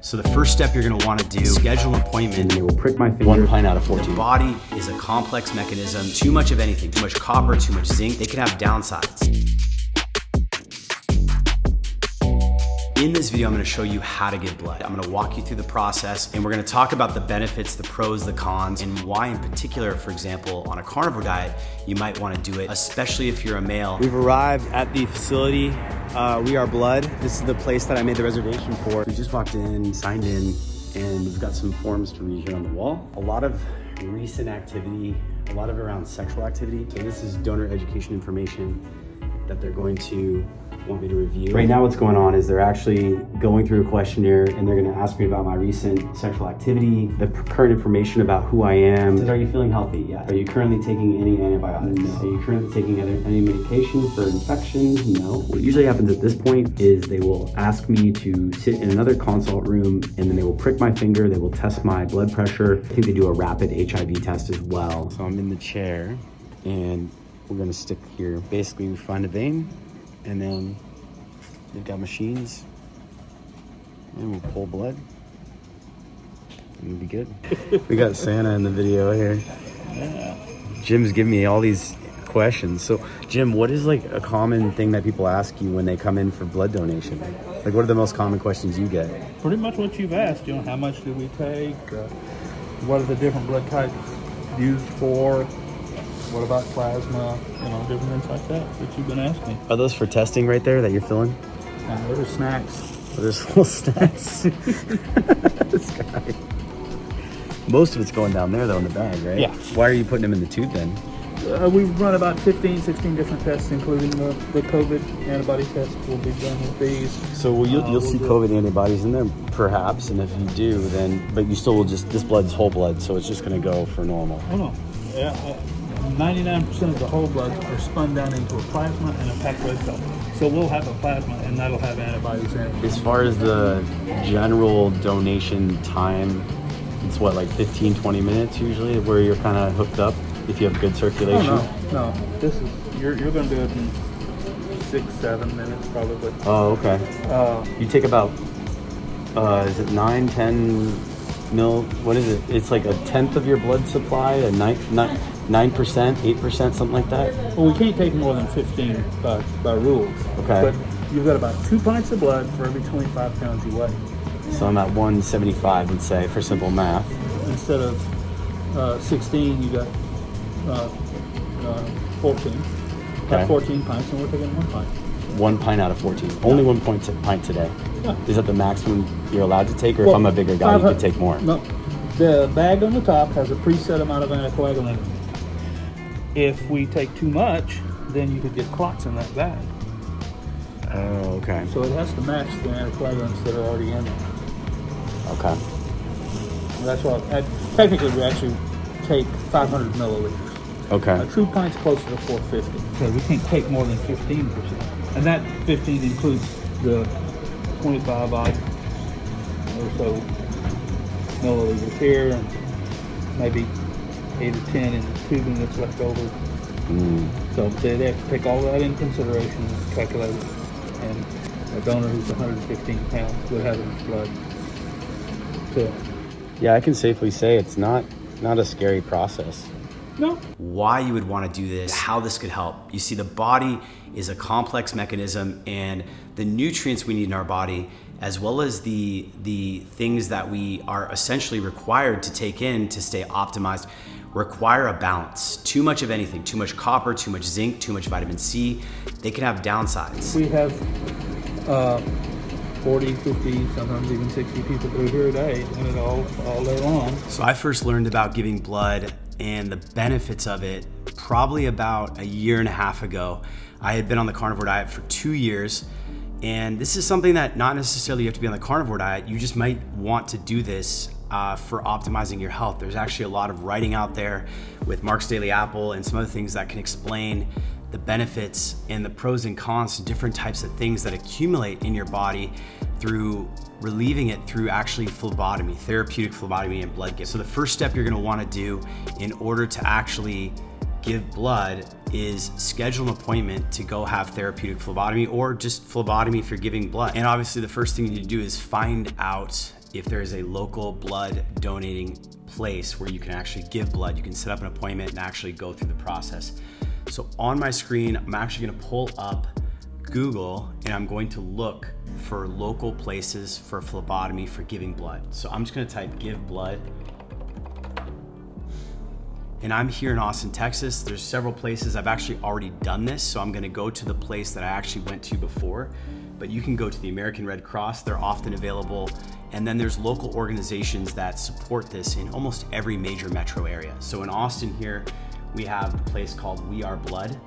So the first step you're gonna wanna do, schedule an appointment. and they will prick my finger. One pint out of 14. The body is a complex mechanism. Too much of anything, too much copper, too much zinc, they can have downsides. In this video, I'm gonna show you how to get blood. I'm gonna walk you through the process and we're gonna talk about the benefits, the pros, the cons, and why in particular, for example, on a carnivore diet, you might wanna do it, especially if you're a male. We've arrived at the facility. Uh, we are Blood. This is the place that I made the reservation for. We just walked in, signed in, and we've got some forms to read here on the wall. A lot of recent activity, a lot of around sexual activity. So this is donor education information that they're going to want me to review. Right now what's going on is they're actually going through a questionnaire and they're gonna ask me about my recent sexual activity, the current information about who I am. Says, Are you feeling healthy? Yeah. Are you currently taking any antibiotics? No. Are you currently taking other, any medication for infections? No. What usually happens at this point is they will ask me to sit in another consult room and then they will prick my finger, they will test my blood pressure. I think they do a rapid HIV test as well. So I'm in the chair and we're gonna stick here. Basically, we find a vein and then they've got machines and we'll pull blood and it'll be good. we got Santa in the video here. Jim's giving me all these questions. So, Jim, what is like a common thing that people ask you when they come in for blood donation? Like, what are the most common questions you get? pretty much what you've asked. You know, how much do we take? Uh, what are the different blood types used for? What about plasma? You know, different things like that that you've been asking. Are those for testing right there that you're filling? And those are snacks. Are there little snacks? this guy. Most of it's going down there though in the bag, right? Yeah. Why are you putting them in the tube then? Uh, we've run about 15, 16 different tests, including the, the COVID antibody test will be done with these. So will you, Uh, you'll we'll see do- COVID antibodies in there, perhaps, and if you do, then but you still will just this blood's whole blood, so it's just going to go for normal. Oh no. Yeah. Uh, 99% of the whole blood are spun down into a plasma and a packed red cell. So we'll have a plasma and that'll have antibodies in it. As far as the general donation time, it's what like 15, 20 minutes usually, where you're kind of hooked up if you have good Oh circulation. no, no. This is you're you're gonna do it in six, seven minutes probably. Oh, okay. Uh, You take about, uh, is it nine, ten mil? What is it? It's like a tenth of your blood supply, a nine, nine, nine percent, eight percent, something like that. well, we can't take more than 15 by, by rules. Okay. But you've got about two pints of blood for every 25 pounds you weigh. So I'm at 175, let's say, for simple math. Instead of uh, 16, you got uh, uh, 14. Okay. Got 14 pints, and we're taking one pint. One pint out of 14. Only one point pint today. Yeah. Is that the maximum you're allowed to take, or Well, if I'm a bigger guy, you 500 could take more? No, the bag on the top has a preset amount of anticoagulant. If we take too much, then you could get clots in that bag. Oh, okay. So it has to match the anticoagulants that are already in there. Okay. That's why, uh, technically, we actually take 500 milliliters. Okay. A true pint's closer to 450. So we can't take more than 15%. And that 15 includes the 25 odd or so milliliters here and maybe 8 or 10 in the tubing that's left over. Mm. So they, they have to take all that in consideration and calculate it. And a donor who's 115 pounds would have enough blood to. Yeah, I can safely say it's not not a scary process. No, why you would want to do this, how this could help. You see, the body is a complex mechanism, and the nutrients we need in our body, as well as the the things that we are essentially required to take in to stay optimized, require a balance. Too much of anything, too much copper, too much zinc, too much vitamin C, they can have downsides. we have uh, 40, 50, sometimes even 60 people through here a day, doing it all, all day long. So I first learned about giving blood and the benefits of it probably about a year and a half ago. I had been on the carnivore diet for two years, and this is something that not necessarily you have to be on the carnivore diet. You just might want to do this uh, for optimizing your health. There's actually a lot of writing out there with Mark's Daily Apple and some other things that can explain the benefits and the pros and cons to different types of things that accumulate in your body through relieving it through actually phlebotomy, therapeutic phlebotomy and blood give. So the first step you're gonna wanna do in order to actually give blood is schedule an appointment to go have therapeutic phlebotomy or just phlebotomy if you're giving blood. And obviously the first thing you need to do is find out if there is a local blood donating place where you can actually give blood. You can set up an appointment and actually go through the process. So on my screen, I'm actually gonna pull up Google and I'm going to look for local places for phlebotomy for giving blood. So I'm just gonna type give blood. And I'm here in Austin, Texas. There's several places I've actually already done this, so I'm gonna go to the place that I actually went to before. But you can go to the American Red Cross, they're often available. And then there's local organizations that support this in almost every major metro area. So in Austin here, we have a place called We Are Blood.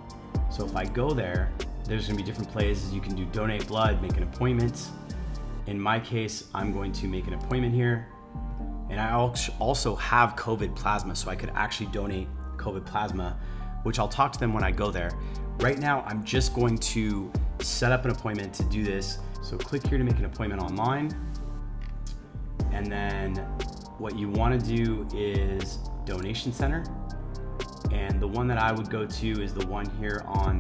So if I go there, there's gonna be different places you can do donate blood, make an appointment. In my case, I'm going to make an appointment here. And I also have COVID plasma, so I could actually donate COVID plasma, which I'll talk to them when I go there. Right now, I'm just going to set up an appointment to do this. So click here to make an appointment online. And then what you wanna do is donation center. And the one that I would go to is the one here on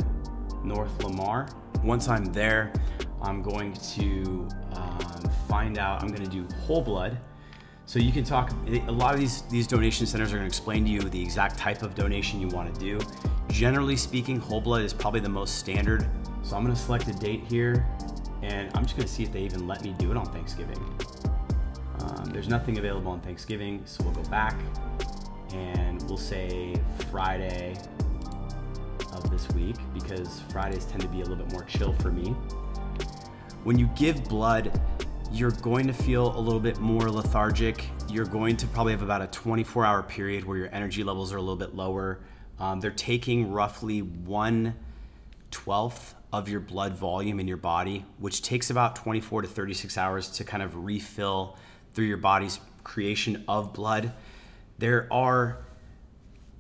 North Lamar. Once I'm there, I'm going to um, find out, I'm gonna do whole blood. So you can talk, a lot of these, these donation centers are gonna explain to you the exact type of donation you wanna do. Generally speaking, whole blood is probably the most standard. So I'm gonna select a date here and I'm just gonna see if they even let me do it on Thanksgiving. Um, there's nothing available on Thanksgiving, so we'll go back and we'll say Friday of this week because Fridays tend to be a little bit more chill for me. When you give blood, you're going to feel a little bit more lethargic. You're going to probably have about a 24 hour period where your energy levels are a little bit lower. Um, they're taking roughly one twelfth of your blood volume in your body, which takes about 24 to 36 hours to kind of refill through your body's creation of blood. There are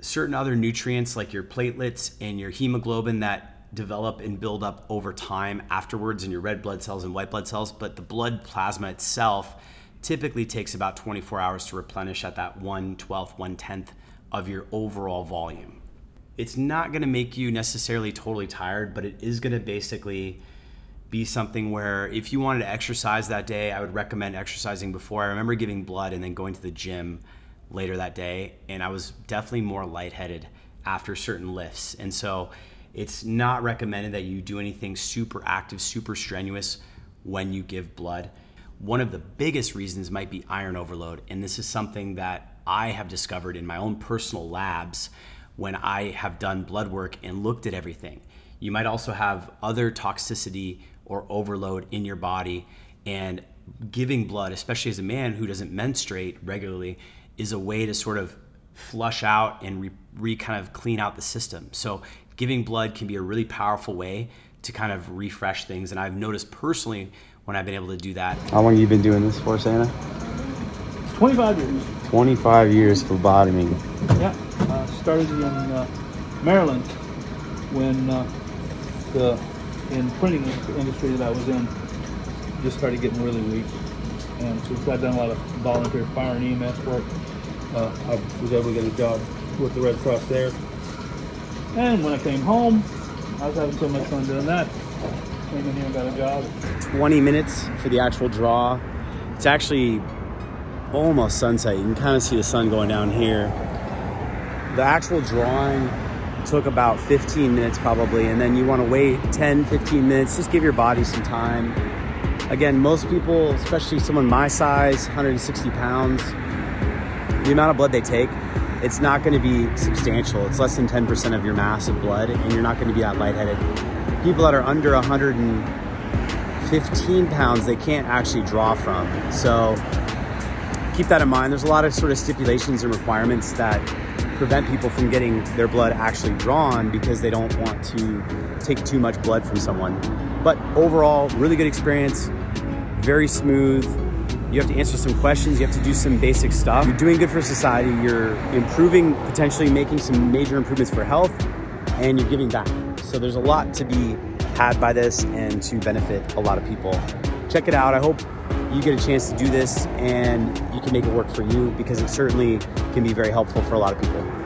certain other nutrients like your platelets and your hemoglobin that develop and build up over time afterwards in your red blood cells and white blood cells, but the blood plasma itself typically takes about 24 hours to replenish at that 1 12th, 1 10th of your overall volume. It's not gonna make you necessarily totally tired, but it is gonna basically be something where if you wanted to exercise that day, I would recommend exercising before. I remember giving blood and then going to the gym later that day, and I was definitely more lightheaded after certain lifts. And so it's not recommended that you do anything super active, super strenuous when you give blood. One of the biggest reasons might be iron overload, and this is something that I have discovered in my own personal labs when I have done blood work and looked at everything. You might also have other toxicity or overload in your body, and giving blood, especially as a man who doesn't menstruate regularly, is a way to sort of flush out and re, re kind of clean out the system. So giving blood can be a really powerful way to kind of refresh things. And I've noticed personally when I've been able to do that. How long have you been doing this for, Santa? 25 years. 25 years phlebotomy. Yeah, uh, started in uh, Maryland when uh, the in printing industry that I was in just started getting really weak. And since I've done a lot of volunteer fire and EMS work, uh, I was able to get a job with the Red Cross there. And when I came home, I was having so much fun doing that. Came in here and got a job. 20 minutes for the actual draw. It's actually almost sunset. You can kind of see the sun going down here. The actual drawing took about 15 minutes probably, and then you want to wait 10, 15 minutes. Just give your body some time. Again, most people, especially someone my size, 160 pounds, the amount of blood they take, it's not going to be substantial. It's less than 10% of your mass of blood, and you're not going to be that lightheaded. People that are under 115 pounds, they can't actually draw from. So keep that in mind. There's a lot of sort of stipulations and requirements that prevent people from getting their blood actually drawn because they don't want to take too much blood from someone. But overall, really good experience, very smooth you have to answer some questions. You have to do some basic stuff. You're doing good for society. You're improving, potentially making some major improvements for health, and you're giving back. So there's a lot to be had by this and to benefit a lot of people. Check it out. I hope you get a chance to do this and you can make it work for you because it certainly can be very helpful for a lot of people.